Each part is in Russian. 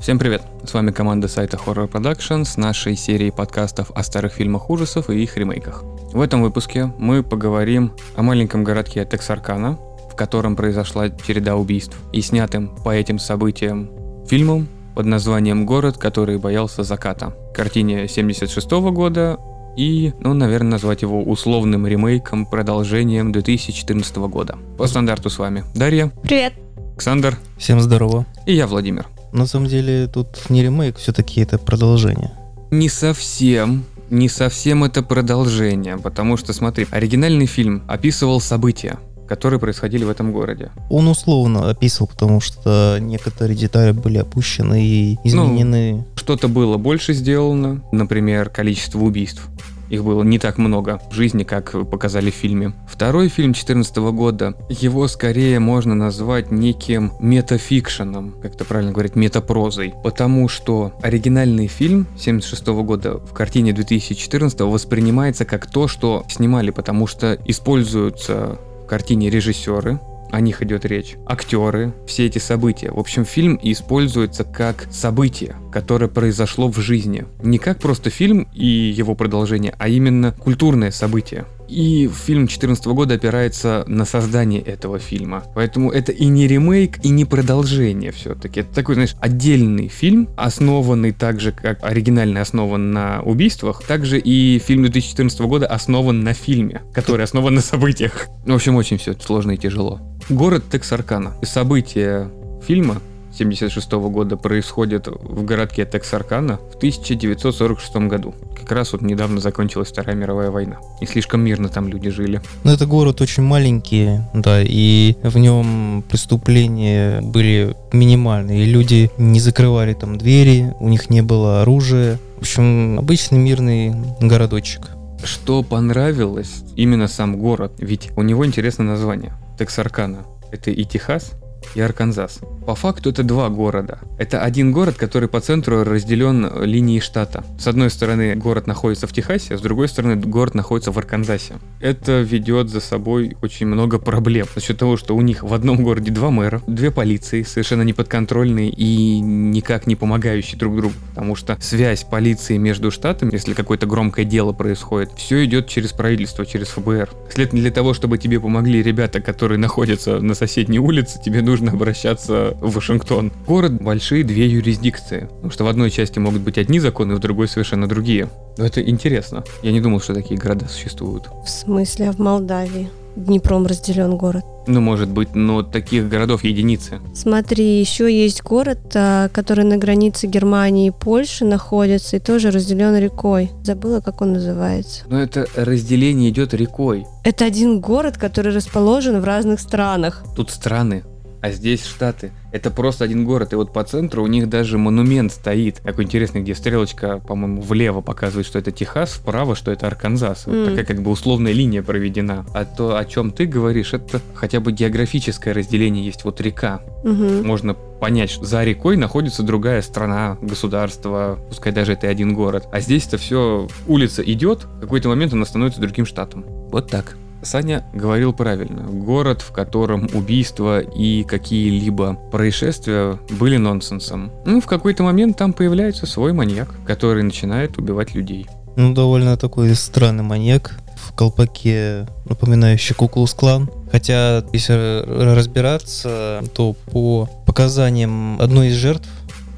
Всем привет! С вами команда сайта Horror Production с нашей серией подкастов о старых фильмах ужасов и их ремейках. В этом выпуске мы поговорим о маленьком городке Тексаркана, в котором произошла череда убийств, и снятым по этим событиям фильмом под названием «Город, который боялся заката». Картине 76 года и, ну, наверное, назвать его условным ремейком, продолжением 2014 года. По стандарту с вами Дарья, Привет. Александр Всем здорово. и я, Владимир. На самом деле тут не ремейк, все-таки это продолжение. Не совсем. Не совсем это продолжение, потому что, смотри, оригинальный фильм описывал события, которые происходили в этом городе. Он условно описывал, потому что некоторые детали были опущены и изменены. Что-то было больше сделано, например, количество убийств. Их было не так много в жизни, как показали в фильме. Второй фильм 2014 года, его скорее можно назвать неким метафикшеном, как это правильно говорить, метапрозой. Потому что оригинальный фильм 76 года в картине 2014 воспринимается как то, что снимали, потому что используются в картине режиссеры, о них идет речь. Актеры, все эти события. В общем, фильм используется как событие, которое произошло в жизни. Не как просто фильм и его продолжение, а именно культурное событие. И фильм 2014 года опирается на создание этого фильма. Поэтому это и не ремейк, и не продолжение все-таки. Это такой, знаешь, отдельный фильм, основанный так же, как оригинальный основан на убийствах. Также и фильм 2014 года основан на фильме, который основан на событиях. В общем, очень все сложно и тяжело. Город Тексаркана. События фильма 76 года происходят в городке Тексаркана в 1946 году. Как раз вот недавно закончилась Вторая мировая война. И слишком мирно там люди жили. Но это город очень маленький, да, и в нем преступления были минимальные. И люди не закрывали там двери, у них не было оружия. В общем, обычный мирный городочек. Что понравилось, именно сам город, ведь у него интересное название. Тексаркана. Это и Техас, и Арканзас. По факту это два города. Это один город, который по центру разделен линией штата. С одной стороны город находится в Техасе, с другой стороны город находится в Арканзасе. Это ведет за собой очень много проблем. За счет того, что у них в одном городе два мэра, две полиции, совершенно неподконтрольные и никак не помогающие друг другу. Потому что связь полиции между штатами, если какое-то громкое дело происходит, все идет через правительство, через ФБР. Следовательно, для того, чтобы тебе помогли ребята, которые находятся на соседней улице, тебе нужно обращаться в Вашингтон. Город большие две юрисдикции. Потому что в одной части могут быть одни законы, в другой совершенно другие. Но это интересно. Я не думал, что такие города существуют. В смысле, а в Молдавии? Днепром разделен город. Ну, может быть, но таких городов единицы. Смотри, еще есть город, а, который на границе Германии и Польши находится и тоже разделен рекой. Забыла, как он называется. Но это разделение идет рекой. Это один город, который расположен в разных странах. Тут страны, а здесь штаты. Это просто один город. И вот по центру у них даже монумент стоит. Такой интересный, где стрелочка, по-моему, влево показывает, что это Техас, вправо, что это Арканзас. Вот М. такая как бы условная линия проведена. А то, о чем ты говоришь, это хотя бы географическое разделение есть. Вот река. Мгм. Можно понять, что за рекой находится другая страна, государство, пускай даже это и один город. А здесь это все, улица идет, в какой-то момент она становится другим штатом. Вот так. Саня говорил правильно. Город, в котором убийства и какие-либо происшествия были нонсенсом. Ну, в какой-то момент там появляется свой маньяк, который начинает убивать людей. Ну, довольно такой странный маньяк в колпаке, напоминающий Куклус Клан. Хотя, если разбираться, то по показаниям одной из жертв,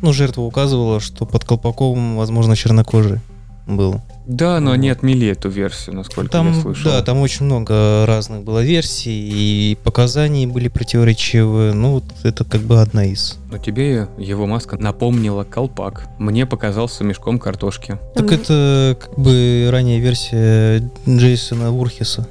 ну, жертва указывала, что под колпаком, возможно, чернокожий был. Да, но они отмели эту версию, насколько Там, я слышал. да, там очень много разных было версий, и показаний были противоречивые. Ну, вот это как бы одна из. Но тебе его маска напомнила колпак. Мне показался мешком картошки. Так это как бы ранняя версия Джейсона Вурхиса.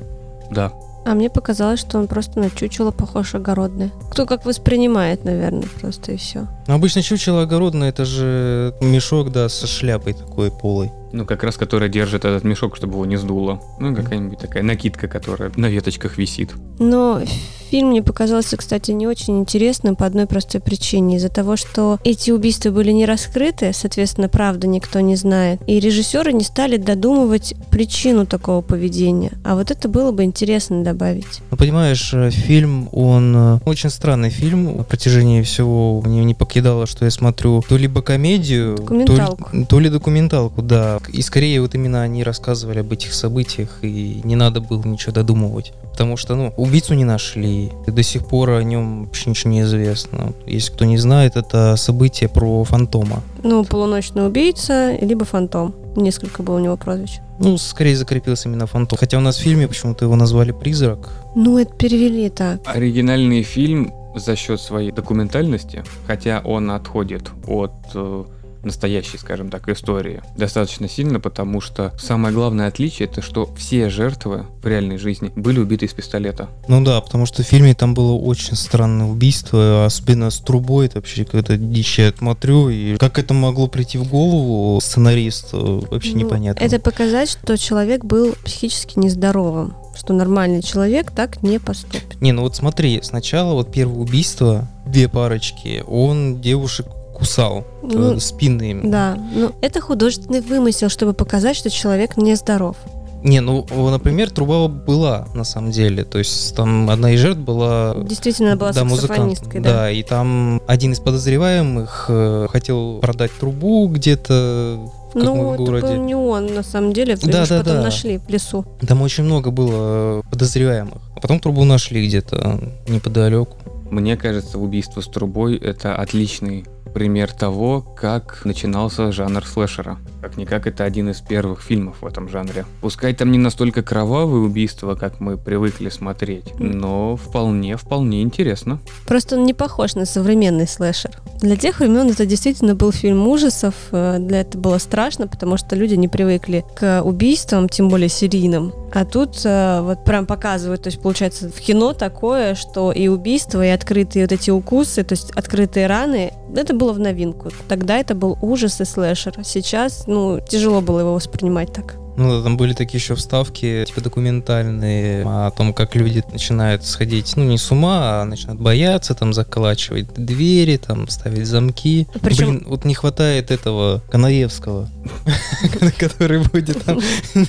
Да. А мне показалось, что он просто на чучело похож огородное. Кто как воспринимает, наверное, просто и все. Ну, обычно чучело огородное, это же мешок, да, со шляпой такой полой. Ну, как раз которая держит этот мешок, чтобы его не сдуло. Ну, какая-нибудь такая накидка, которая на веточках висит. Но фильм мне показался, кстати, не очень интересным по одной простой причине. Из-за того, что эти убийства были не раскрыты, соответственно, правда никто не знает. И режиссеры не стали додумывать причину такого поведения. А вот это было бы интересно добавить. Ну, понимаешь, э, фильм, он э, очень странный фильм. На протяжении всего мне не покидало, что я смотрю то либо комедию, то ли, то ли документалку, да. И скорее вот именно они рассказывали об этих событиях, и не надо было ничего додумывать. Потому что, ну, убийцу не нашли. И до сих пор о нем вообще ничего не известно. Если кто не знает, это событие про фантома. Ну, полуночный убийца, либо фантом. Несколько было у него прозвищ. Ну, скорее закрепился именно фантом. Хотя у нас в фильме почему-то его назвали призрак. Ну, это перевели так. Оригинальный фильм за счет своей документальности, хотя он отходит от э, настоящей, скажем так, истории достаточно сильно, потому что самое главное отличие это что все жертвы в реальной жизни были убиты из пистолета. Ну да, потому что в фильме там было очень странное убийство, особенно с трубой, это вообще какая-то дичь. Я смотрю, и как это могло прийти в голову сценаристу, вообще Ну, непонятно. Это показать, что человек был психически нездоровым. Что нормальный человек так не поступит. Не, ну вот смотри, сначала вот первое убийство, две парочки, он девушек кусал, Ну, э, спины им. Да, ну это художественный вымысел, чтобы показать, что человек нездоров. Не, ну, например, труба была на самом деле. То есть там одна из жертв была Действительно, была да, саксофонисткой, да. Да, и там один из подозреваемых э, хотел продать трубу где-то в Ну, каком это городе. был не он, на самом деле. Да, Да, да, потом да. нашли в лесу. Там очень много было подозреваемых. А потом трубу нашли где-то неподалеку. Мне кажется, убийство с трубой это отличный пример того, как начинался жанр слэшера. Как-никак это один из первых фильмов в этом жанре. Пускай там не настолько кровавые убийства, как мы привыкли смотреть, но вполне, вполне интересно. Просто он не похож на современный слэшер. Для тех времен это действительно был фильм ужасов. э, Для этого было страшно, потому что люди не привыкли к убийствам, тем более серийным. А тут э, вот прям показывают, то есть получается в кино такое, что и убийства, и открытые вот эти укусы, то есть открытые раны, это было в новинку. Тогда это был ужас и слэшер. Сейчас, ну, тяжело было его воспринимать так. Ну, да, там были такие еще вставки, типа документальные, о том, как люди начинают сходить, ну, не с ума, а начинают бояться, там, заколачивать двери, там, ставить замки. Причем- Блин, вот не хватает этого Канаевского, который будет там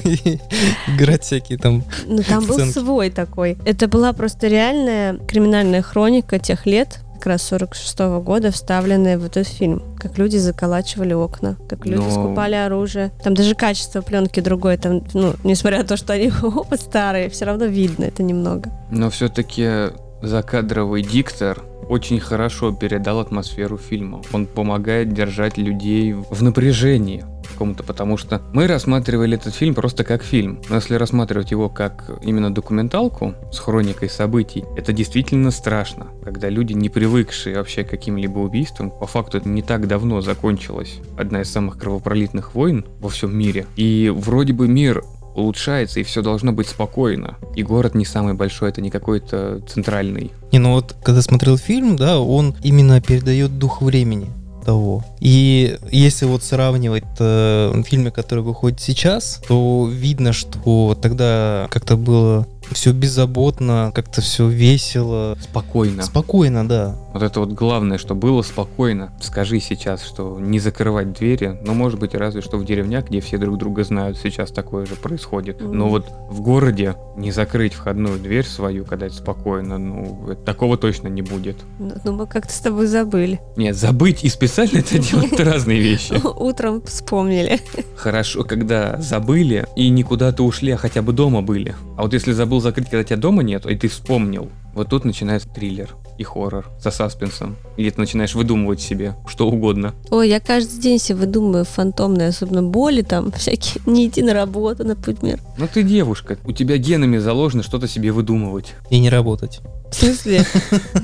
играть всякие там... Ну, там был свой такой. Это была просто реальная криминальная хроника тех лет, как раз 46 года, вставленная в этот фильм. Как люди заколачивали окна, как люди Но- скупали оружие. Там даже качество пленки другое. Там, ну, несмотря на то, что они оба старые, все равно видно это немного. Но все-таки закадровый диктор очень хорошо передал атмосферу фильма. Он помогает держать людей в напряжении каком-то, потому что мы рассматривали этот фильм просто как фильм. Но если рассматривать его как именно документалку с хроникой событий, это действительно страшно, когда люди, не привыкшие вообще к каким-либо убийствам, по факту это не так давно закончилась одна из самых кровопролитных войн во всем мире. И вроде бы мир улучшается, и все должно быть спокойно. И город не самый большой, это не какой-то центральный. Не, ну вот, когда смотрел фильм, да, он именно передает дух времени того. И если вот сравнивать э, фильмы, которые выходят сейчас, то видно, что тогда как-то было все беззаботно, как-то все весело, Спокойно. спокойно, да. Вот это вот главное, что было спокойно. Скажи сейчас, что не закрывать двери, но может быть разве что в деревнях, где все друг друга знают, сейчас такое же происходит. Но вот в городе не закрыть входную дверь свою, когда это спокойно, ну, такого точно не будет. Ну, ну, мы как-то с тобой забыли. Нет, забыть и специально это делать это разные вещи. Утром вспомнили. Хорошо, когда забыли и не куда-то ушли, а хотя бы дома были. А вот если забыл закрыть, когда тебя дома нет, и ты вспомнил, вот тут начинается триллер и хоррор со саспенсом. Или ты начинаешь выдумывать себе что угодно. Ой, я каждый день себе выдумываю фантомные, особенно боли там, всякие, не идти на работу, например. Ну ты девушка, у тебя генами заложено что-то себе выдумывать. И не работать. В смысле?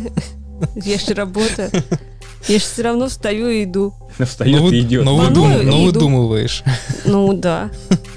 Я же работаю. Я же все равно встаю и иду. Встает но и идет. но выдум- но иду. выдумываешь. Ну да.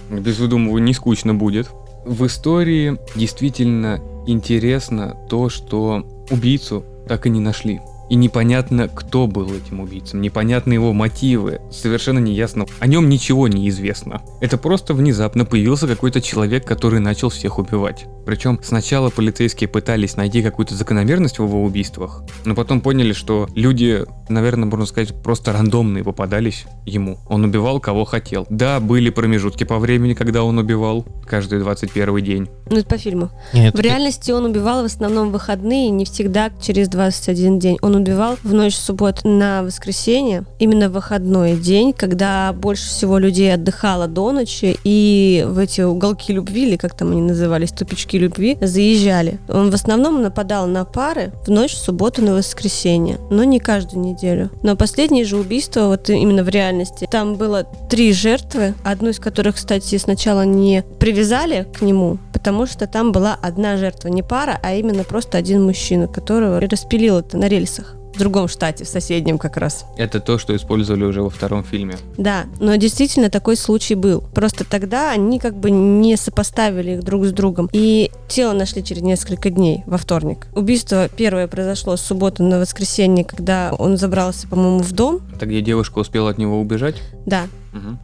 Без выдумывания не скучно будет. В истории действительно интересно то, что убийцу так и не нашли. И непонятно, кто был этим убийцем, непонятны его мотивы, совершенно неясно. О нем ничего не известно. Это просто внезапно появился какой-то человек, который начал всех убивать. Причем сначала полицейские пытались найти какую-то закономерность в его убийствах, но потом поняли, что люди, наверное, можно сказать, просто рандомные попадались ему. Он убивал кого хотел. Да, были промежутки по времени, когда он убивал, каждый 21 день. Ну, это по фильму. Нет, В реальности он убивал в основном в выходные, не всегда через 21 день. Он убивал в ночь субботы на воскресенье, именно в выходной день, когда больше всего людей отдыхало до ночи, и в эти уголки любви, или как там они назывались, тупички любви, заезжали. Он в основном нападал на пары в ночь с субботы на воскресенье, но не каждую неделю. Но последние же убийства, вот именно в реальности, там было три жертвы, одну из которых, кстати, сначала не привязали к нему, потому что там была одна жертва, не пара, а именно просто один мужчина, которого распилил это на рельсах. В другом штате, в соседнем как раз. Это то, что использовали уже во втором фильме. Да, но действительно такой случай был. Просто тогда они как бы не сопоставили их друг с другом. И тело нашли через несколько дней, во вторник. Убийство первое произошло с субботы на воскресенье, когда он забрался, по-моему, в дом. Это где девушка успела от него убежать? Да,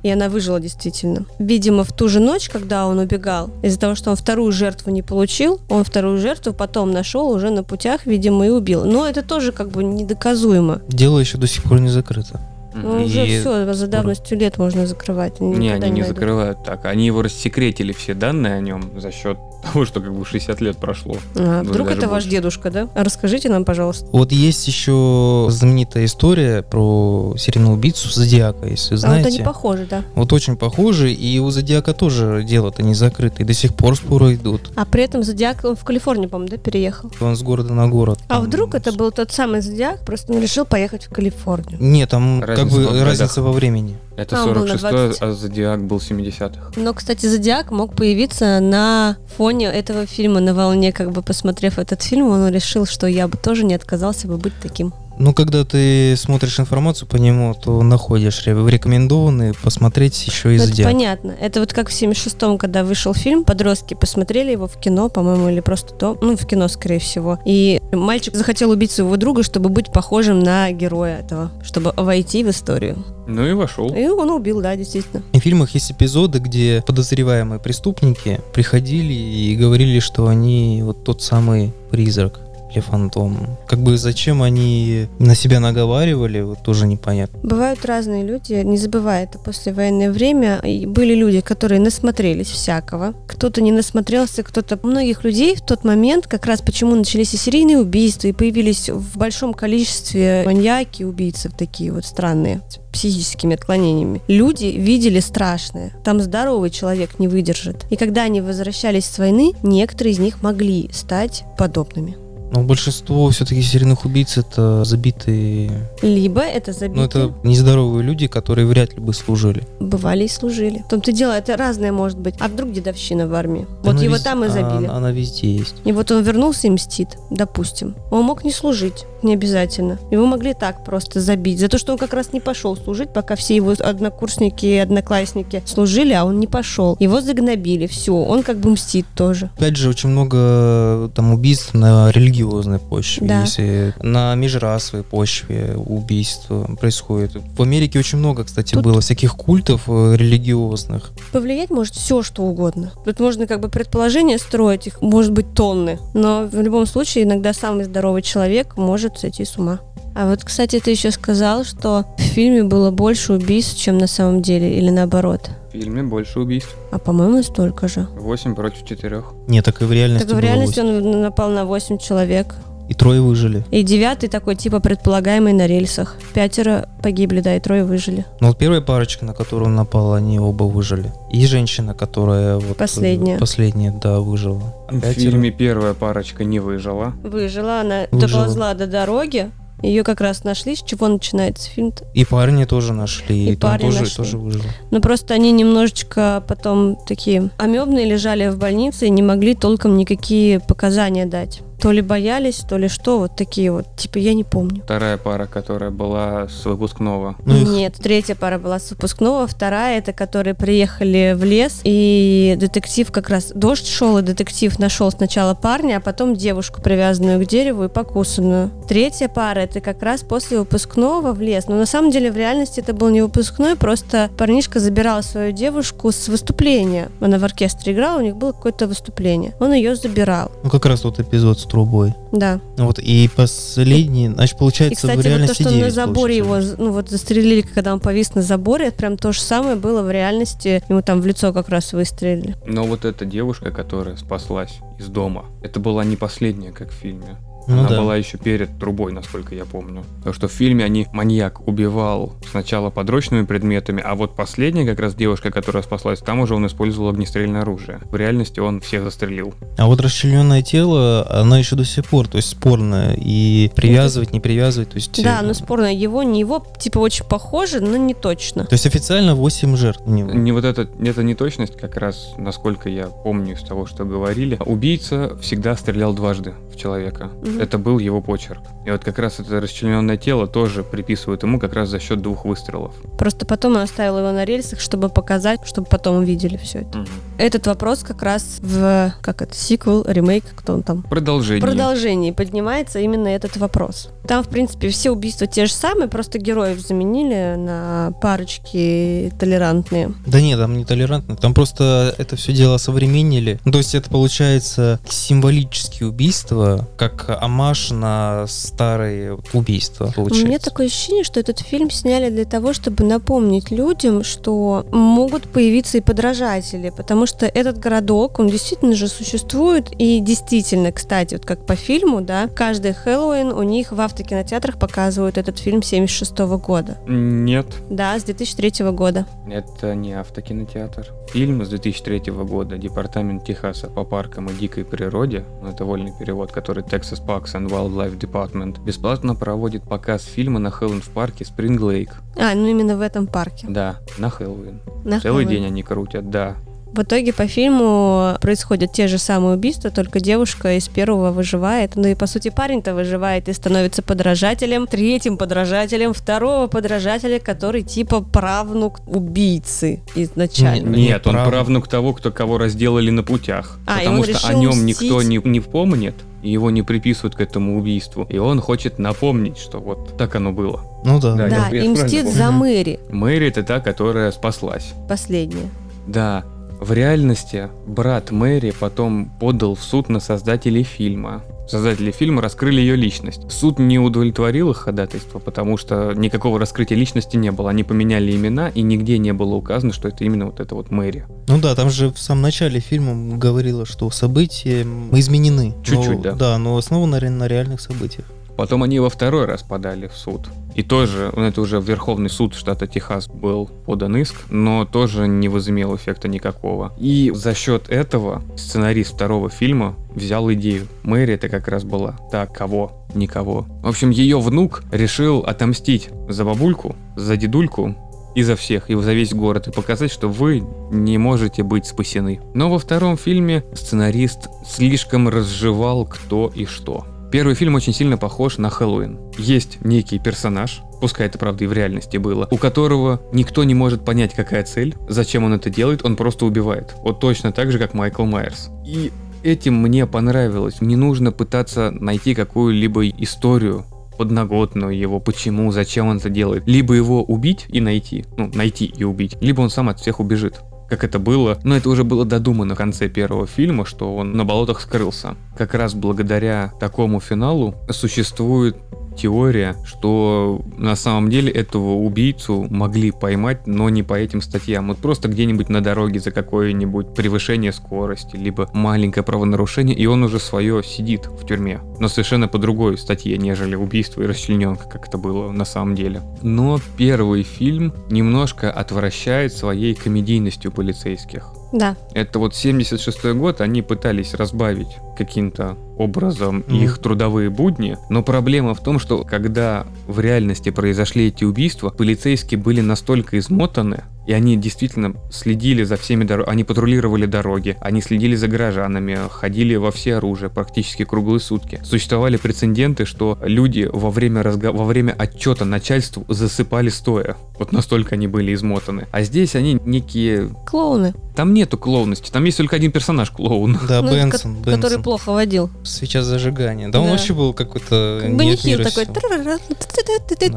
И она выжила действительно. Видимо, в ту же ночь, когда он убегал, из-за того, что он вторую жертву не получил, он вторую жертву потом нашел уже на путях, видимо, и убил. Но это тоже как бы недоказуемо. дело еще до сих пор не закрыто. Ну, уже И- все, за давностью лет можно закрывать. Не, они не найдут. закрывают так. Они его рассекретили все данные о нем за счет того, что как бы 60 лет прошло. А, Ну, вдруг это ваш больше. дедушка, да? Расскажите нам, пожалуйста. Вот есть еще знаменитая история про серийного убийцу Зодиака, если вы А вот знаете. они похожи, да. Вот очень похожи, и у Зодиака тоже дело-то не закрыто, и до сих пор споры идут. А при этом Зодиак, он в Калифорнию, по-моему, да, переехал? Он с города на город. А там вдруг это был тот самый Зодиак, просто он решил поехать в Калифорнию? Нет, там как Разница бы во годах. разница во времени. Это А, он был на 46 20. а Зодиак был 70-х. Но, кстати, Зодиак мог появиться на фоне этого фильма, на волне, как бы посмотрев этот фильм, он решил, что я бы тоже не отказался бы быть таким. Ну, когда ты смотришь информацию по нему, то находишь ре- рекомендованные посмотреть еще и Ну, это понятно. Это вот как в 76-м, когда вышел фильм, подростки посмотрели его в кино, по-моему, или просто то, ну, в кино, скорее всего. И мальчик захотел убить своего друга, чтобы быть похожим на героя этого, чтобы войти в историю. Ну и вошел. И он убил, да, действительно. И в фильмах есть эпизоды, где подозреваемые преступники приходили и говорили, что они вот тот самый призрак или фантом. Как бы зачем они на себя наговаривали, вот тоже непонятно. Бывают разные люди, не забывай, это послевоенное время. И были люди, которые насмотрелись всякого. Кто-то не насмотрелся, кто-то... Многих людей в тот момент, как раз почему начались и серийные убийства, и появились в большом количестве маньяки, убийцы такие вот странные, психическими отклонениями. Люди видели страшное. Там здоровый человек не выдержит. И когда они возвращались с войны, некоторые из них могли стать подобными. Но большинство все-таки серийных убийц это забитые... Либо это забитые... Ну, это нездоровые люди, которые вряд ли бы служили. Бывали и служили. В том-то дело, это разное может быть. А вдруг дедовщина в армии? Да вот она его вез- там и забили. а- Она везде есть. И вот он вернулся и мстит, допустим. Он мог не служить, не обязательно. Его могли так просто забить. За то, что он как раз не пошел служить, пока все его однокурсники и одноклассники служили, а он не пошел. Его загнобили, все, он как бы мстит тоже. Опять же, очень много там убийств на религиозной почве. Да. Если на межрасовой почве убийства происходит. В Америке очень много, кстати, Тут- было всяких культов э, религиозных. Повлиять может все, что угодно. Тут можно как бы предположения строить, их может быть тонны. Но в любом случае иногда самый здоровый человек может сойти с ума. А вот, кстати, ты еще сказал, что в фильме было больше убийств, чем на самом деле, или наоборот. В фильме больше убийств. А по-моему, столько же. 8 против 4. Нет, так и в реальности Так в было реальности восемь. он напал на 8 человек. И трое выжили. И девятый такой, типа, предполагаемый на рельсах. Пятеро погибли, да, и трое выжили. Но вот первая парочка, на которую он напал, они оба выжили. И женщина, которая вот... э, Последняя. Последняя, да, выжила. А В пятеро- фильме первая парочка не выжила. Выжила, она Выжила. доползла до дороги. Ее как раз нашли, с чего начинается фильм-то. И парни тоже нашли. И И, там парня тоже, нашли. тоже выжил. Но просто они немножечко потом такие амебные лежали в больнице и не могли толком никакие показания дать. То ли боялись, то ли что, вот такие вот. Типа, я не помню. Вторая пара, которая была с выпускного. Ну, их- Нет, третья пара была с выпускного, вторая это которые приехали в лес, и детектив как раз дождь шел, и детектив нашел сначала парня, а потом девушку, привязанную к дереву и покусанную. Третья пара это как раз после выпускного в лес. Но на самом деле в реальности это был не выпускной, просто парнишка забирал свою девушку с выступления. Она в оркестре играла, у них было какое-то выступление. Он ее забирал. Ну, как раз тот эпизод с трубой. Да. Ну Вот, и последний, значит, И, получается, кстати, в вот то, реальности что на 9 заборе его, получается. ну вот застрелили, когда он повис на заборе, это прям то же самое было в реальности. Ему там в лицо как раз выстрелили. Но вот эта девушка, которая спаслась из дома, это была не последняя, как в фильме. Ну Она да. была еще перед трубой, насколько я помню. Потому что в фильме они маньяк убивал сначала подручными предметами, а вот последняя как раз девушка, которая спаслась, там уже он использовал огнестрельное оружие. В реальности он всех застрелил. А вот расчлененное тело, она еще до сих пор, то есть спорная. И привязывать, не привязывать, то есть... Да, э, но спорно, его, не его, типа, очень похоже, но не точно. То есть официально 8 жертв у него. Не вот эта, эта неточность, как раз, насколько я помню из того, что говорили, убийца всегда стрелял дважды в человека. Мгм. Это был его почерк. И вот как раз это расчлененное тело тоже приписывают ему как раз за счет двух выстрелов. Просто потом он оставил его на рельсах, чтобы показать, чтобы потом увидели все это. Этот вопрос как раз в, как это, сиквел, ремейк, кто он там, Продолжение. В продолжении поднимается именно этот вопрос. Там, в принципе, все убийства те же самые, просто героев заменили на парочки толерантные. Да нет, там не толерантно, там просто это все дело современнили. Ну, то есть это получается символические убийства, как амаш на старые убийства, У получается. меня такое ощущение, что этот фильм сняли для того, чтобы напомнить людям, что могут появиться и подражатели, потому что этот городок, он действительно же существует, и действительно, кстати, вот как по фильму, да, каждый Хэллоуин у них в автокинотеатрах показывают этот фильм 76 года. Нет, Да, с 2003 года. это не автокинотеатр. Фильм с 2003 года «Департамент Техаса по паркам и дикой природе», ну, это вольный перевод, который Texas Parks and Wildlife Department, бесплатно проводит показ фильма на Хэллоуин в парке Спринг Лейк. А, ну именно в этом парке. Да, на Хэллоуин. На Целый Хэллоуин. день они крутят, да. В итоге по фильму происходят те же самые убийства, только девушка из первого выживает. Ну и по сути парень-то выживает и становится подражателем, третьим подражателем, второго подражателя, который типа правнук убийцы изначально. Не- Нет, он правда. правнук того, кто кого разделали на путях. А, потому что о нем никто мстить. не, не помнит, и его не приписывают к этому убийству. И он хочет напомнить, что вот так оно было. Ну да. Да, Да, я- я и правильно мстит за. Мэри, Мэри это та, которая спаслась. последняя. Да, в реальности брат Мэри потом подал в суд на создателей фильма. Создатели фильма раскрыли ее личность. Суд не удовлетворил их ходатайство, потому что никакого раскрытия личности не было. Они поменяли имена, и нигде не было указано, что это именно вот это вот Мэри. Ну да, там же в самом начале фильма говорило, что события изменены. Чуть-чуть, Но- да. Да, но основано на реальных событиях. Потом они во второй раз подали в суд. И тоже, ну, это уже Верховный суд штата Техас был подан иск, но тоже не возымел эффекта никакого. И за счет этого сценарист второго фильма взял идею. Мэри это как раз была та, кого, никого. В общем, ее внук решил отомстить за бабульку, за дедульку, и за всех, и за весь город, и показать, что вы не можете быть спасены. Но во втором фильме сценарист слишком разжевал кто и что. Первый фильм очень сильно похож на Хэллоуин. Есть некий персонаж, пускай это правда и в реальности было, у которого никто не может понять, какая цель, зачем он это делает, он просто убивает. Вот точно так же, как Майкл Майерс. И этим мне понравилось. Не нужно пытаться найти какую-либо историю, подноготную его, почему, зачем он это делает. Либо его убить и найти, ну, найти и убить, либо он сам от всех убежит. Как это было, но это уже было додумано в конце первого фильма, что он на болотах скрылся. Как раз благодаря такому финалу существует теория, что на самом деле этого убийцу могли поймать, но не по этим статьям. Вот просто где-нибудь на дороге за какое-нибудь превышение скорости, либо маленькое правонарушение, и он уже свое сидит в тюрьме. Но совершенно по другой статье, нежели убийство и расчлененка, как это было на самом деле. Но первый фильм немножко отвращает своей комедийностью полицейских. Да, Это вот 76 год, они пытались разбавить каким-то образом Мгм. их трудовые будни, но проблема в том, что когда в реальности произошли эти убийства, полицейские были настолько измотаны, И они действительно следили за всеми дорогами, они патрулировали дороги, они следили за горожанами, ходили во все оружия практически круглые сутки. Существовали прецеденты, что люди во время, разго... во время отчета начальству засыпали стоя. Вот настолько они были измотаны. А здесь они некие... Клоуны. Там нету клоунности, там есть только один персонаж клоун. Да, Ну, Бенсон, ко- Который Бенсон. плохо водил. Свеча зажигания. Да, он Да. вообще был какой-то... Как бы такой.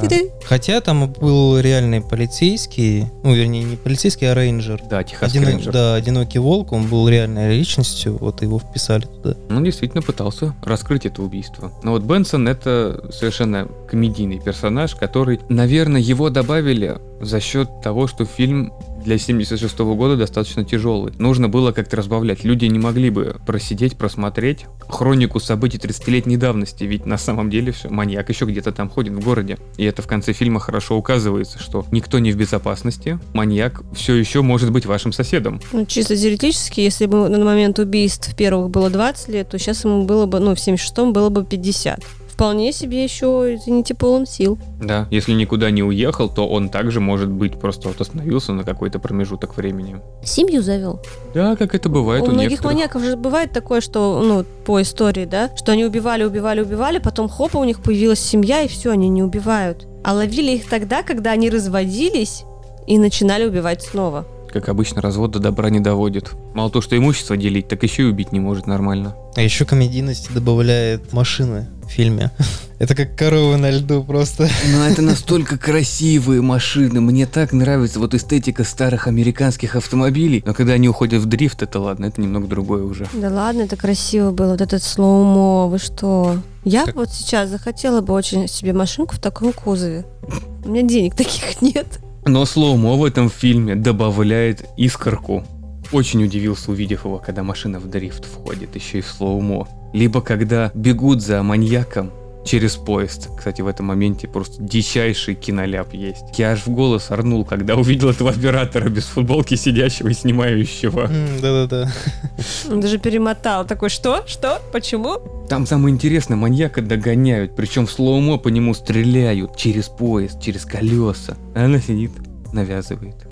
Да. Хотя там был реальный полицейский, ну, вернее, не полицейский, а рейнджер. Да, Техасский Одино- рейнджер. Да, одинокий волк, он был реальной личностью, вот его вписали туда. Он действительно пытался раскрыть это убийство. Но вот Бенсон это совершенно комедийный персонаж, который, наверное, его добавили за счет того, что фильм для 76 года достаточно тяжелый. Нужно было как-то разбавлять. Люди не могли бы просидеть, просмотреть хронику событий 30-летней давности, ведь на самом деле все, маньяк еще где-то там ходит в городе. И это в конце фильма хорошо указывается, что никто не в безопасности, маньяк все еще может быть вашим соседом. Ну, чисто теоретически, если бы на момент убийств первых было 20 лет, то сейчас ему было бы, ну, в 76-м было бы 50. Вполне себе еще, извините, полон сил. Да, если никуда не уехал, то он также может быть просто вот остановился на какой-то промежуток времени. Семью завел. Да, как это бывает У у, многих некоторых. маньяков же бывает такое, что, ну, по истории, да, что они убивали, убивали, убивали, потом хопа, у них появилась семья, и все, они не убивают. А ловили их тогда, когда они разводились и начинали убивать снова. Как обычно, развод до добра не доводит. Мало то, что имущество делить, так еще и убить не может нормально. А еще комедийности добавляет машины фильме. Это как коровы на льду просто. Но это настолько красивые машины. Мне так нравится вот эстетика старых американских автомобилей. Но когда они уходят в дрифт, это ладно, это немного другое уже. Да ладно, это красиво было, вот этот slow-mo, вы что? Я Как- вот сейчас захотела бы очень себе машинку в таком кузове. У меня денег таких нет. Но slow-mo в этом фильме добавляет искорку. Очень удивился, увидев его, когда машина в дрифт входит, еще и в slow-mo. Либо когда бегут за маньяком через поезд. Кстати, в этом моменте просто дичайший киноляп есть. Я аж в голос орнул, когда увидел этого оператора без футболки сидящего и снимающего. Да-да-да. Он даже перемотал. Такой, что? Что? Почему? Там самое интересное, маньяка догоняют, причем в слоумо по нему стреляют через поезд, через колеса. А она сидит, навязывает.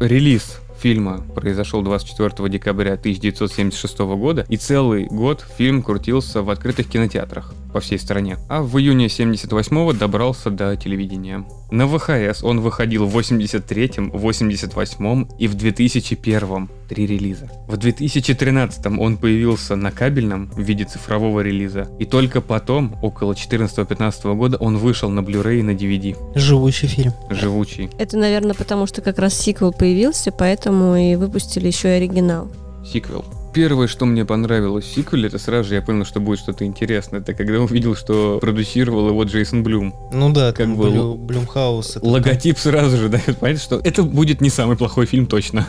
Релиз фильма произошел 24 декабря 1976 года, и целый год фильм крутился в открытых кинотеатрах по всей стране. А в июне 78 добрался до телевидения. На ВХС он выходил в 83-м, 88-м и в 2001-м. Три релиза. В 2013-м он появился на кабельном в виде цифрового релиза. И только потом, около 14-15 года, он вышел на Blu-ray и на DVD. Живущий фильм. Живучий. Это, наверное, потому что как раз сиквел появился, поэтому и выпустили еще и оригинал. Сиквел. Первое, что мне понравилось в сиквеле, это сразу же я понял, что будет что-то интересное. Это когда увидел, что продюсировал его Джейсон Блюм. Ну да, Как бы Blu- Blumhouse. это Логотип сразу же дает понять, что это будет не самый плохой фильм точно.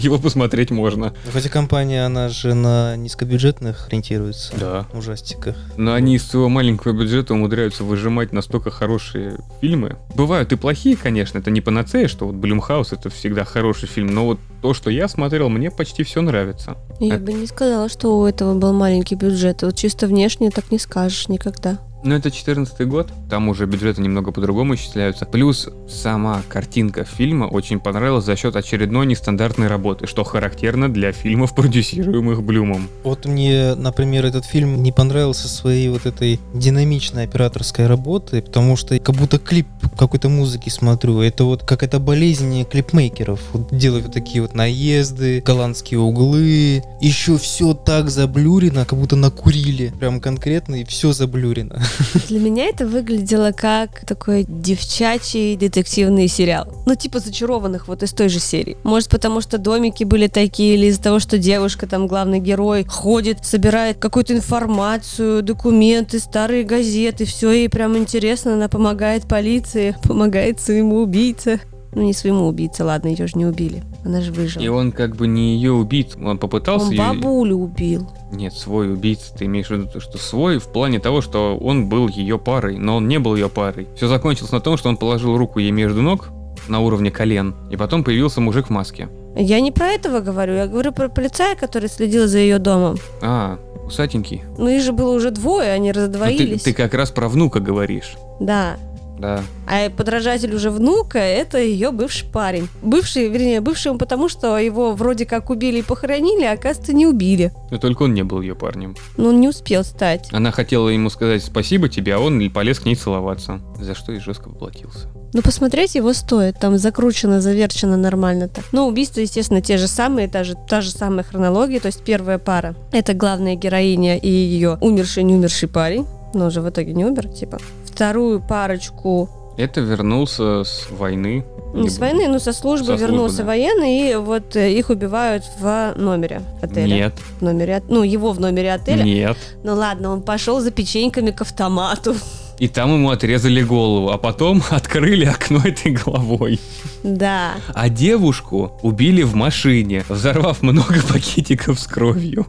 Его посмотреть можно. Хотя компания, она же на низкобюджетных ориентируется. Да. Ужастиках. Но они из своего маленького бюджета умудряются выжимать настолько хорошие фильмы. Бывают и плохие, конечно, это не панацея, что вот Blumhouse это всегда хороший фильм, но вот то, что я смотрел, мне почти все нравится. Я А- бы не сказала, что у этого был маленький бюджет. Вот чисто внешне так не скажешь никогда. Но это 14 год, там уже бюджеты немного по-другому исчисляются. Плюс сама картинка фильма очень понравилась за счет очередной нестандартной работы, что характерно для фильмов, продюсируемых Блюмом. Вот мне, например, этот фильм не понравился своей вот этой динамичной операторской работой, потому что как будто клип какой-то музыки смотрю. Это вот какая-то болезнь клипмейкеров. Вот делают вот такие вот наезды, голландские углы. Еще все так заблюрено, как будто накурили. Прям конкретно, и все заблюрено. Для меня это выглядело как такой девчачий детективный сериал. Ну, типа зачарованных вот из той же серии. Может, потому что домики были такие, или из-за того, что девушка, там, главный герой, ходит, собирает какую-то информацию, документы, старые газеты, все ей прям интересно, она помогает полиции, помогает своему убийце. Ну, не своему убийце, ладно, ее же не убили. Она же выжила. И он как бы не ее убийц, он попытался Он бабулю убил. Нет, свой убийца, ты имеешь в виду, то, что свой в плане того, что он был ее парой, но он не был ее парой. Все закончилось на том, что он положил руку ей между ног на уровне колен, и потом появился мужик в маске. Я не про этого говорю, я говорю про полицая, который следил за ее домом. А, усатенький. Ну, их же было уже двое, они Ну, ты, раздвоились. ты как раз про внука говоришь. Да. Да. А подражатель уже внука – это ее бывший парень. Бывший, вернее, бывший он потому, что его вроде как убили и похоронили, а оказывается не убили. Но только он не был ее парнем. Но он не успел стать. Она хотела ему сказать спасибо тебе, а он полез к ней целоваться. За что и жестко поплатился. Ну, посмотреть его стоит. Там закручено, заверчено нормально так. Но убийства, естественно, те же самые, та же, та же самая хронология. То есть первая пара – это главная героиня и ее умерший, не умерший парень. Но уже в итоге не умер, типа. Вторую парочку Это вернулся с войны. не с войны, но со службы Со службы, вернулся да. военный, и вот э, их убивают в номере отеля. Нет, В номере, ну, его в номере отеля. нет. Ну ладно, он пошел за печеньками к автомату. И там ему отрезали голову, а потом открыли окно этой головой. Да. А девушку убили в машине, взорвав много пакетиков с кровью.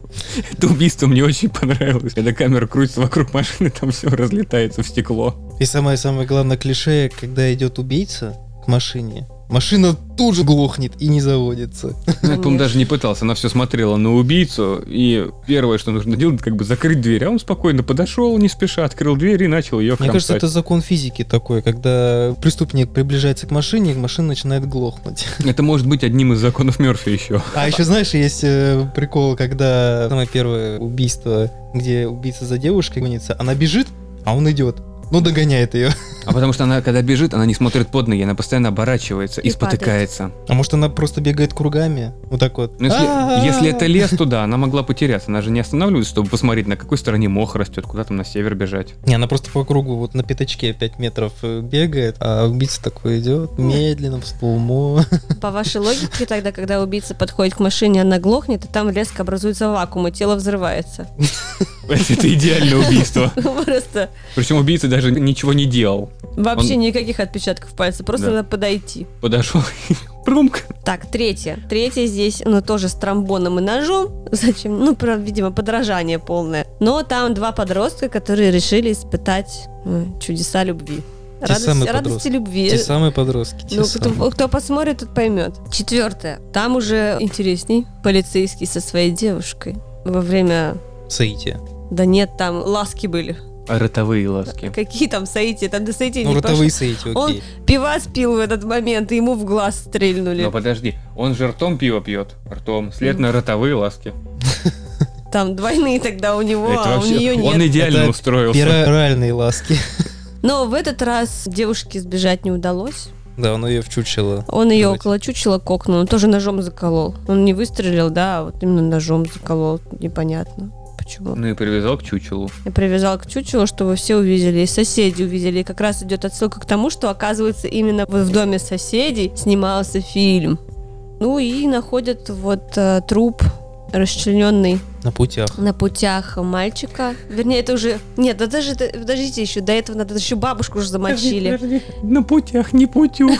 Это убийство мне очень понравилось. Когда камера крутится вокруг машины, там все разлетается в стекло. И самое-самое главное клише, когда идет убийца к машине, машина тут же глохнет и не заводится. Ну, по-моему, даже не пытался. Она все смотрела на убийцу, и первое, что нужно делать, как бы закрыть дверь. А он спокойно подошел, не спеша, открыл дверь и начал ее Мне кажется, это закон физики такой, когда преступник приближается к машине, машина начинает глохнуть. Это может быть одним из законов Мерфи еще. А еще, знаешь, есть э, прикол, когда самое первое убийство, где убийца за девушкой гонится, она бежит, а он идет. Ну, догоняет ее. А потому что она, когда бежит, она не смотрит под ноги, она постоянно оборачивается и, И спотыкается. А может, она просто бегает кругами? Вот так вот. Ну, если, если это лес, то да, она могла потеряться. Она же не останавливается, чтобы посмотреть, на какой стороне мох растет, куда там на север бежать. Не, она просто по кругу вот на пятачке 5 метров э, бегает, а убийца такой идет медленно, в слоумо. По вашей логике, тогда, когда убийца подходит к машине, она глохнет, и там резко образуется вакуум, и тело взрывается. Это идеальное убийство. Просто Причем убийца даже ничего не делал. вообще Он- никаких отпечатков пальца, просто Да. надо подойти. Подошел и прумк. Так, третье. Третье здесь, ну, тоже с тромбоном и ножом. Зачем? Ну, правда, видимо, подражание полное. Но там два подростка, которые решили испытать э, чудеса любви. Те Радость- самые радости подростки. любви. Те самые подростки. те Ну, самые. кто, кто посмотрит, тот поймет. Четвертое. Там уже интересней. Полицейский со своей девушкой. Во время... Саити. Да нет, там ласки были. А ротовые ласки. Какие там Саити? Там до Саити Ну, не ротовые пошло. Саити, Он- окей. Пивас пил в этот момент, и ему в глаз стрельнули. Но подожди, он же ртом пиво пьет. Ртом. Следовательно, ротовые ласки. Там двойные тогда у него, Это а у вообще- нее нет. Он идеально Это устроился. Пероральные ласки. Но в этот раз девушке сбежать не удалось. Да, он ее в чучело. Он ее Давайте. около чучела кокнул, он тоже ножом заколол. Он не выстрелил, да, а вот именно ножом заколол. Непонятно. Почему? Ну и привязал к чучелу. Я привязал к чучелу, чтобы все увидели, и соседи увидели. И как раз идет отсылка к тому, что, оказывается, именно в в доме соседей снимался фильм. Ну и находят вот э, труп расчлененный На путях. на путях мальчика. Вернее, это уже... Нет, да даже... Подождите еще, до этого надо еще бабушку уже замочили. На путях, не путю.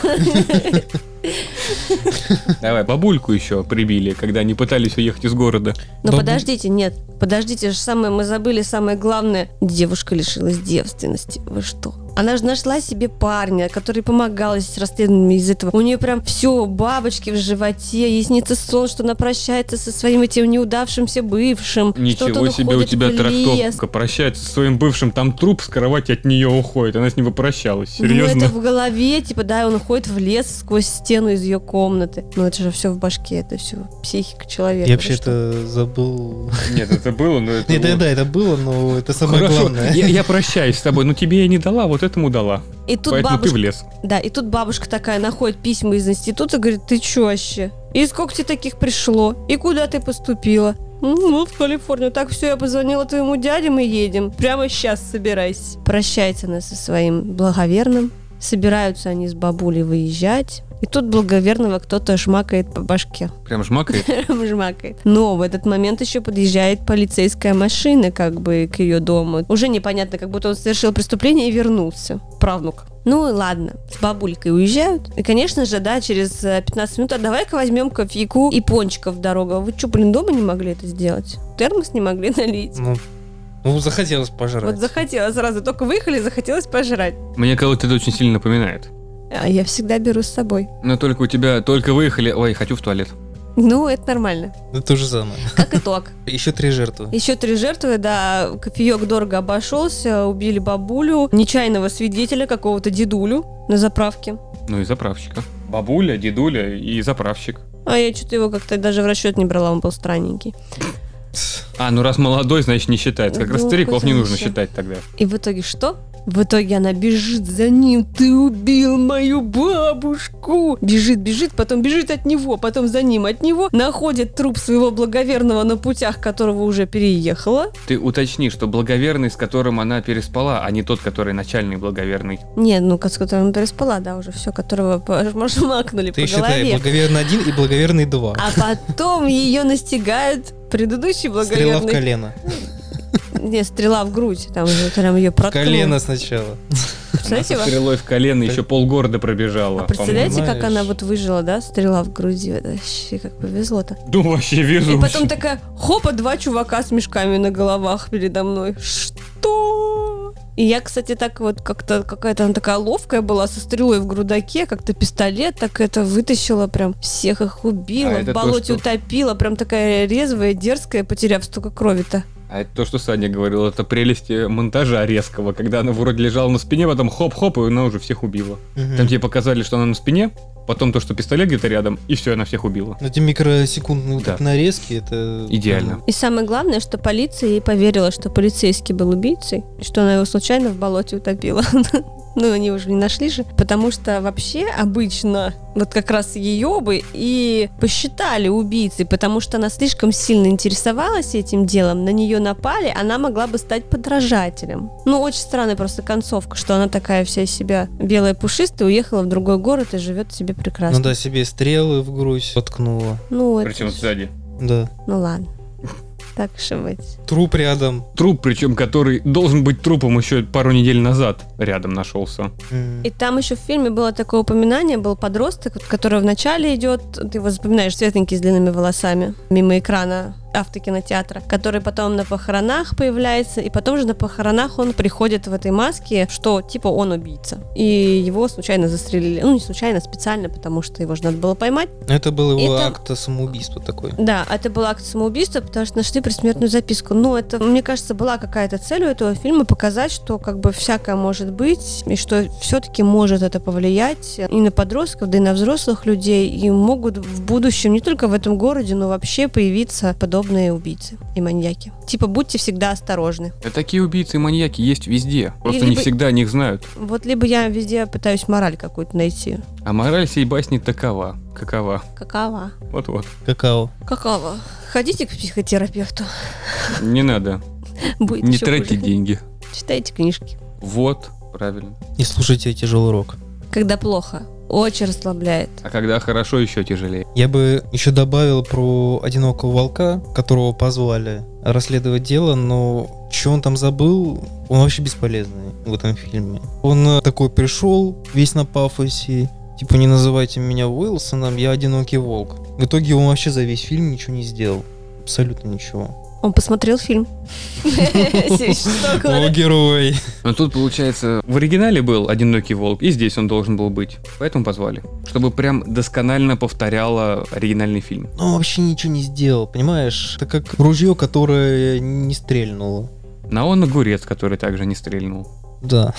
Давай, бабульку еще прибили, когда они пытались уехать из города. Но Бабу- подождите, нет, подождите, же самое, мы забыли самое главное. Девушка лишилась девственности. Вы что? Она же нашла себе парня, который помогал ей с расследованиями из этого. У нее прям все, бабочки в животе, снится сон, что она прощается со своим этим неудавшимся бывшим. Что Ничего он себе у уходит тебя в лес. трактовка. Прощается со своим бывшим, там труп с кровати от нее уходит. Она с ним попрощалась. Ну, Серьезно? это в голове, типа, да, он уходит в лес сквозь стену из ее комнаты. Ну, это же все в башке, это все психика человека. Я вообще это забыл. Нет, это было, но это... Нет, да, это было, но это самое главное. я, я прощаюсь с тобой, но тебе я не дала, вот этому дала. И тут Поэтому бабушка ты в лес. Да, и тут бабушка такая находит письма из института, говорит, ты чё вообще? И сколько тебе таких пришло? И куда ты поступила? Ну, в Калифорнию. Так, все, я позвонила твоему дяде, мы едем. Прямо сейчас собирайся. Прощается она со своим благоверным. Собираются они с бабулей выезжать. И тут благоверного кто-то шмакает по башке. Прям жмакает. жмакает. Но в этот момент еще подъезжает полицейская машина как бы к ее дому. Уже непонятно, как будто он совершил преступление и вернулся. Правнук. Ну ладно, с бабулькой уезжают. И, конечно же, да, через э, 15 минут, а давай-ка возьмем кофейку и пончиков в дорогу. Вы что, блин, дома не могли это сделать? Термос не могли налить? Ну, ну, захотелось пожрать. Вот захотелось сразу, только выехали, захотелось пожрать. Мне кого-то это очень сильно напоминает. А я всегда беру с собой. Но только у тебя, только выехали, ой, хочу в туалет. Ну, это нормально. Это то же самое. Как итог. Еще три жертвы. Еще три жертвы, да, кофеек дорого обошелся, убили бабулю, нечаянного свидетеля, какого-то дедулю на заправке. Ну и заправщика. Бабуля, дедуля и заправщик. А я что-то его как-то даже в расчет не брала, он был странненький. А, ну раз молодой, значит не считается. Как раз Ну, стариков не нужно еще. считать тогда. И в итоге что? В итоге она бежит за ним, ты убил мою бабушку. Бежит, бежит, потом бежит от него, потом за ним от него, находит труп своего благоверного на путях, которого уже переехала. Ты уточни, что благоверный, с которым она переспала, а не тот, который начальный благоверный. Не, ну, с которым переспала, да, уже все, которого по- макнули Ты по считай, голове. благоверный один и благоверный два. А потом ее настигает предыдущий Стрела в благоверный. колено. Не, стрела в грудь, там же прям ее проткнуло. колено сначала. Представляете, Она со стрелой в колено еще полгорода пробежала. а представляете, как она вот выжила, да, стрела в груди? Вообще, как повезло-то. Ну вообще И везу. потом такая, хопа, два чувака с мешками на головах передо мной. Что? И я, кстати, так вот как-то какая-то она такая ловкая была со стрелой в грудаке, как-то пистолет так это вытащила, прям всех их убила, А в это то, болоте что- утопила, прям такая резвая, дерзкая, потеряв столько крови-то. А это то, что Саня говорил, это прелести монтажа резкого, когда она вроде лежала на спине, потом хоп-хоп, и она уже всех убила. Мгм. Там тебе показали, что она на спине, потом то, что пистолет где-то рядом, и все, она всех убила. Ну, эти микросекундные вот Да. так нарезки, это... Идеально. И самое главное, что полиция ей поверила, что полицейский был убийцей, и что она его случайно в болоте утопила. Ну, они уже не нашли же. Потому что вообще обычно вот как раз ее бы и посчитали убийцей, потому что она слишком сильно интересовалась этим делом, на нее напали, она могла бы стать подражателем. Ну, очень странная просто концовка, что она такая вся из себя белая пушистая, уехала в другой город и живет себе прекрасно. Ну да, себе стрелы в грудь воткнула. Ну, это Причем сзади. Да. Ну ладно. Так и быть. Труп рядом. Труп, причем который должен быть трупом еще пару недель назад рядом нашелся. И там еще в фильме было такое упоминание, был подросток, который вначале идет, ты его запоминаешь, светленький с длинными волосами, мимо экрана автокинотеатра, который потом на похоронах появляется, и потом же на похоронах он приходит в этой маске, что типа он убийца. И его случайно застрелили. Ну, не случайно, специально, потому что его же надо было поймать. Это был его Это- акт самоубийства такой. Да, это был акт самоубийства, потому что нашли предсмертную записку. Но это, мне кажется, была какая-то цель у этого фильма показать, что как бы всякое может быть, и что все-таки может это повлиять и на подростков, да и на взрослых людей, и могут в будущем, не только в этом городе, но вообще появиться подобные убийцы и маньяки. Типа, будьте всегда осторожны. Да такие убийцы и маньяки есть везде. Просто Или не всегда о них знают. Вот либо я везде пытаюсь мораль какую-то найти. А мораль сей басни такова. Какова? Какова? Вот-вот. Какао. Какова? Ходите к психотерапевту. Не надо. Будет Не тратьте хуже. деньги. Читайте книжки. Вот, правильно. И слушайте тяжелый рок. Когда плохо. Очень расслабляет. А когда хорошо, еще тяжелее. Я бы еще добавил про одинокого волка, которого позвали расследовать дело, но что он там забыл, он вообще бесполезный в этом фильме. Он э, такой пришел, весь на пафосе, типа не называйте меня Уилсоном, я одинокий волк. В итоге он вообще за весь фильм ничего не сделал. Абсолютно ничего. Он посмотрел фильм. Что О, герой! Но тут, получается, в оригинале был «Одинокий волк», и здесь он должен был быть. Поэтому позвали. Чтобы прям досконально повторяло оригинальный фильм. Он вообще ничего не сделал, понимаешь? Это как ружье, которое не стрельнуло. На он огурец, который также не стрельнул. Да.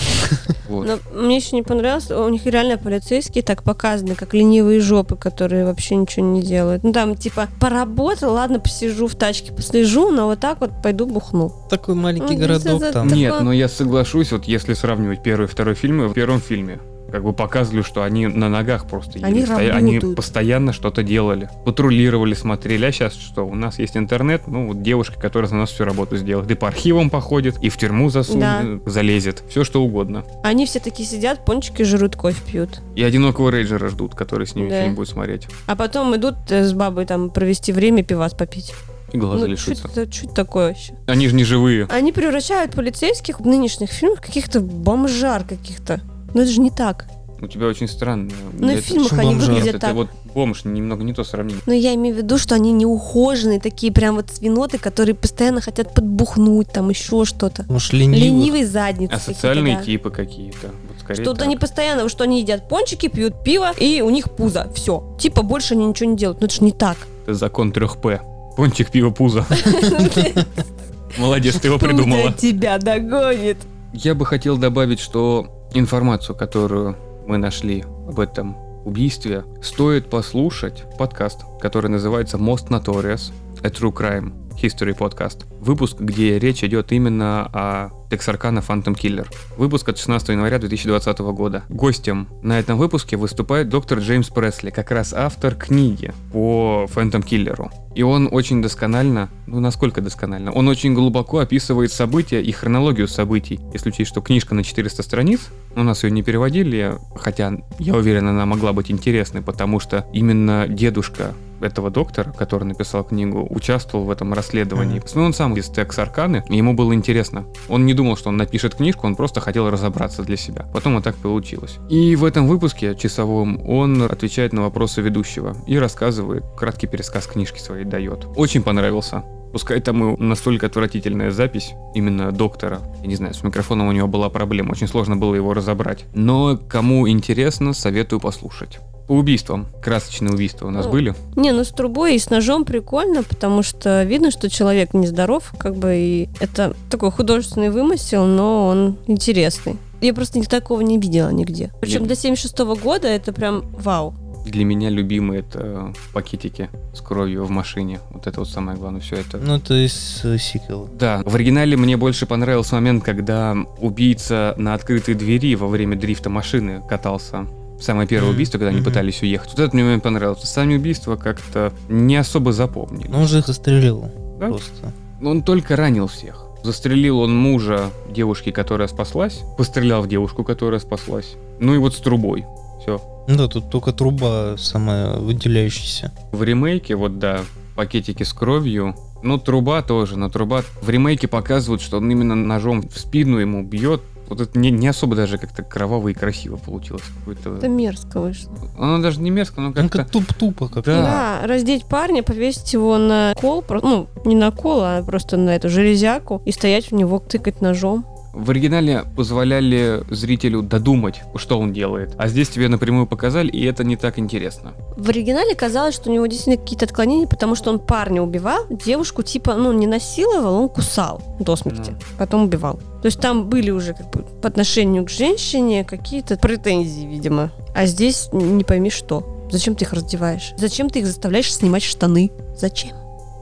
Вот. Но мне еще не понравилось, у них реально полицейские так показаны, как ленивые жопы, которые вообще ничего не делают. Ну там типа поработал, ладно, посижу в тачке, послежу, но вот так вот пойду бухну. Такой маленький Ну, городок там. Нет, такое- но я соглашусь, вот если сравнивать первый и второй фильмы, в первом фильме как бы показывали, что они на ногах просто Они еле стоя- они постоянно что-то делали. Патрулировали, смотрели. А сейчас что? У нас есть интернет, ну вот девушка, которая за нас всю работу сделает. И по архивам походит, и в тюрьму засунет, залезет. Все что угодно. Они все такие сидят, пончики жрут, кофе пьют. И одинокого рейджера ждут, который с ними Да. фильм будет смотреть. А потом идут э, с бабой там провести время, пивас попить. И глаза Ну, лишиться. что это такое вообще? Они же не живые. Они превращают полицейских в нынешних фильмах каких-то бомжар каких-то. Но это же не так. У тебя очень странно. Ну, и в Это- фильмах они бомжар? Нет, выглядят это так. вот бомж, немного не то сравнение. Но я имею в виду, что они неухоженные, такие прям вот свиноты, которые постоянно хотят подбухнуть, там еще что-то. Может, ленивых. Ленивые задницы. А какие-то, социальные да. типы какие-то. Вот скорее Что-то так. они постоянно, что они едят пончики, пьют пиво, и у них пузо. Все. Типа больше они ничего не делают. Ну это же не так. Это закон 3П. Пончик, пиво, пузо. Молодец, ты его придумала. Тебя догонит. Я бы хотел добавить, что информацию, которую мы нашли об этом убийстве, стоит послушать подкаст, который называется Most Notorious, A True Crime History Podcast. Выпуск, где речь идет именно о Тексаркана Phantom Killer. Выпуск от 16 января 2020 года. Гостем на этом выпуске выступает доктор Джеймс Пресли, как раз автор книги по Phantom Киллеру. И он очень досконально, ну насколько досконально, он очень глубоко описывает события и хронологию событий. Если учесть, что книжка на 400 страниц, у нас ее не переводили, хотя я уверен, она могла быть интересной, потому что именно дедушка этого доктора, который написал книгу, участвовал в этом расследовании. Mm-hmm. Ну, он сам из Текс-Арканы, и ему было интересно. Он не думал, что он напишет книжку, он просто хотел разобраться для себя. Потом вот так получилось. И в этом выпуске часовом он отвечает на вопросы ведущего и рассказывает, краткий пересказ книжки своей дает. Очень понравился. Пускай там и настолько отвратительная запись именно доктора. Я не знаю, с микрофоном у него была проблема, очень сложно было его разобрать. Но кому интересно, советую послушать. По убийствам. Красочные убийства у нас Ну, были. Не, ну с трубой и с ножом прикольно, потому что видно, что человек нездоров, как бы, и это такой художественный вымысел, но он интересный. Я просто такого не видела нигде. Причем Нет. для 76 года это прям вау. Для меня любимые это пакетики с кровью в машине. Вот это вот самое главное, все это. Ну, то есть э, сиквел. Да, в оригинале мне больше понравился момент, когда убийца на открытой двери во время дрифта машины катался. Самое первое убийство, когда они пытались уехать. Вот это мне момент понравился. Сами убийства как-то не особо запомнили. Ну, он же их застрелил. Да? Просто. Он только ранил всех. Застрелил он мужа девушки, которая спаслась. Пострелял в девушку, которая спаслась. Ну и вот с трубой. Все. Ну да, тут только труба самая выделяющаяся. В ремейке, вот да, пакетики с кровью. Ну, труба тоже, но труба... В ремейке показывают, что он именно ножом в спину ему бьет. Вот это не, не особо даже как-то кроваво и красиво получилось. Какое-то... Это мерзко вышло. Оно даже не мерзко, но Ну, как-то... как туп-тупо как Да. Да, раздеть парня, повесить его на кол, ну, не на кол, а просто на эту железяку, и стоять в него, тыкать ножом. В оригинале позволяли зрителю додумать, что он делает. А здесь тебе напрямую показали, и это не так интересно. В оригинале казалось, что у него действительно какие-то отклонения, потому что он парня убивал, девушку типа, ну, не насиловал, он кусал до смерти, Ну. потом убивал. То есть там были уже как бы по отношению к женщине какие-то претензии, видимо. А здесь не пойми что. Зачем ты их раздеваешь? Зачем ты их заставляешь снимать штаны? Зачем?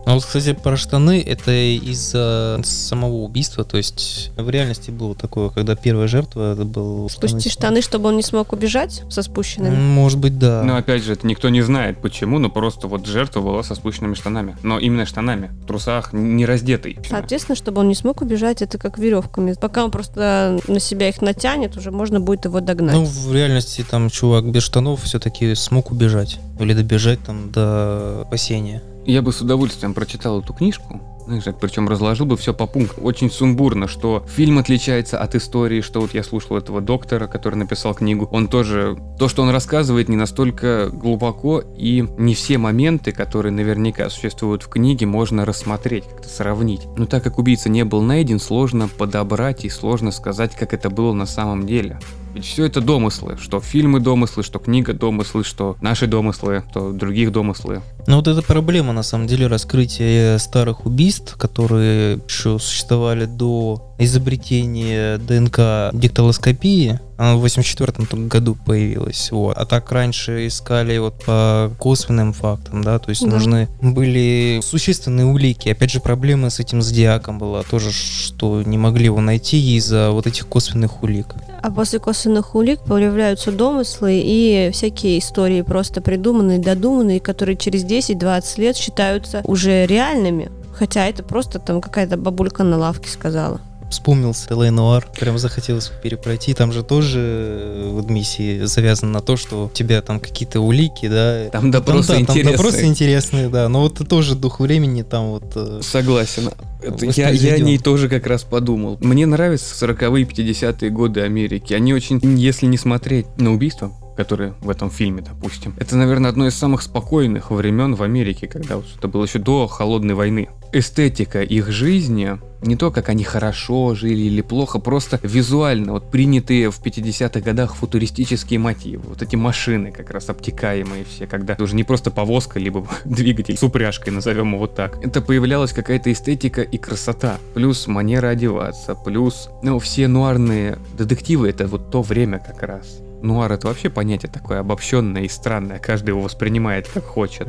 А вот, кстати, про штаны, это из-за самого убийства, то есть в реальности было такое, когда первая жертва, это был... Спусти штаны, чтобы он не смог убежать со спущенными. Может быть, да. Но опять же, это никто не знает почему, но просто вот жертва была со спущенными штанами. Но именно штанами. В трусах не раздетый. Соответственно, чтобы он не смог убежать, это как веревками. Пока он просто на себя их натянет, уже можно будет его догнать. Ну, в реальности там чувак без штанов все-таки смог убежать. Или добежать там до спасения. Я бы с удовольствием прочитал эту книжку. Знаешь, причем разложил бы все по пунктам. Очень сумбурно, что фильм отличается от истории, что вот я слушал этого доктора, который написал книгу. Он тоже... То, что он рассказывает, не настолько глубоко, и не все моменты, которые наверняка существуют в книге, можно рассмотреть, как-то сравнить. Но так как убийца не был найден, сложно подобрать и сложно сказать, как это было на самом деле. Ведь все это домыслы, что фильмы домыслы, что книга домыслы, что наши домыслы, что других домыслы. Ну вот это проблема, на самом деле, раскрытия старых убийств, которые еще существовали до изобретения ДНК дикталоскопии. Она в 84 году появилась. Вот. А так раньше искали вот по косвенным фактам, да, то есть Да. нужны были существенные улики. Опять же, проблема с этим зодиаком была тоже, что не могли его найти из-за вот этих косвенных улик. А после косвенных улик появляются домыслы и всякие истории просто придуманные, додуманные, которые через 10-20 лет считаются уже реальными. Хотя это просто там какая-то бабулька на лавке сказала. Вспомнился Элэй Нуар, прям захотелось перепройти. Там же тоже э, в миссии завязано на то, что у тебя там какие-то улики, да. Там допросы да, там интересные. допросы интересные, да. Но вот тоже дух времени там вот... э, Согласен. Это я, я о ней тоже как раз подумал. Мне нравятся 40-е, 50-е годы Америки. Они очень, если не смотреть на убийства, которые в этом фильме, допустим. Это, наверное, одно из самых спокойных времен в Америке, когда вот это было еще до холодной войны. Эстетика их жизни, не то, как они хорошо жили или плохо, просто визуально, вот принятые в 50-х годах футуристические мотивы. Вот эти машины как раз обтекаемые все, когда уже не просто повозка, либо двигатель с упряжкой, назовем его так. Это появлялась какая-то эстетика и красота. Плюс манера одеваться, плюс, ну, все нуарные детективы, это вот то время как раз. Нуар это вообще понятие такое обобщенное и странное, каждый его воспринимает как хочет.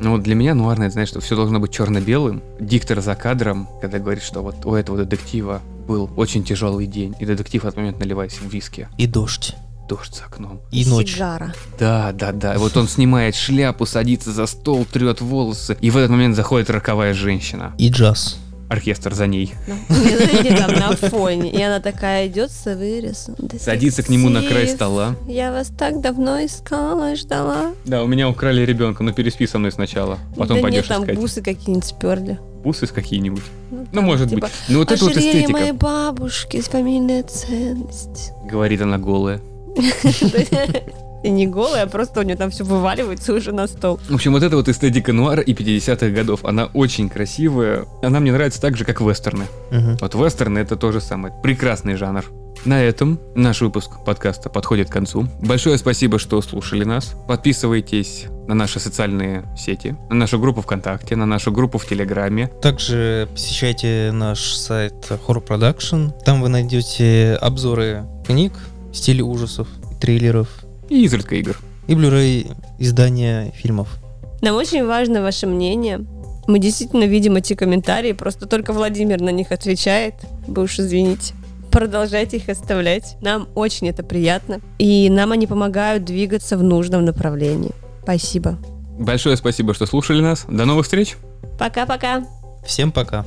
Но вот для меня нуарное, знаешь, что все должно быть черно-белым. Диктор за кадром, когда говорит, что вот у этого детектива был очень тяжелый день, и детектив в этот момент наливает в виски. И дождь. Дождь за окном. И ночь. Сигара. Да, да, да. Вот он снимает шляпу, садится за стол, трет волосы, и в этот момент заходит роковая женщина. И джаз. Оркестр за ней. Ну, там на фоне. И она такая идет с вырезом. Садится к нему на край стола. Я вас так давно искала и ждала. Да, у меня украли ребенка, ну переспи со мной сначала, потом пойдешь нет, там искать. бусы какие-нибудь сперли. Бусы какие-нибудь. Ну, там, может типа, быть. Ну вот это вот «Ожерелье эстетика, моей бабушки, фамильная ценность. говорит она голая. И не голая, а просто у нее там все вываливается уже на стол. В общем, вот эта вот эстетика нуара и 50-х годов, она очень красивая. Она мне нравится так же, как вестерны. Мгм. Вот вестерны это то же самое. Прекрасный жанр. На этом наш выпуск подкаста подходит к концу. Большое спасибо, что слушали нас. Подписывайтесь на наши социальные сети, на нашу группу ВКонтакте, на нашу группу в Телеграме. Также посещайте наш сайт Horror Production. Там вы найдете обзоры книг в стиле ужасов, триллеров И изредка игр. и Blu-ray издания фильмов. Нам очень важно ваше мнение. Мы действительно видим эти комментарии, просто только Владимир на них отвечает. Вы уж извините. Продолжайте их оставлять. Нам очень это приятно. И нам они помогают двигаться в нужном направлении. Спасибо. Большое спасибо, что слушали нас. До новых встреч! Пока-пока. Всем пока!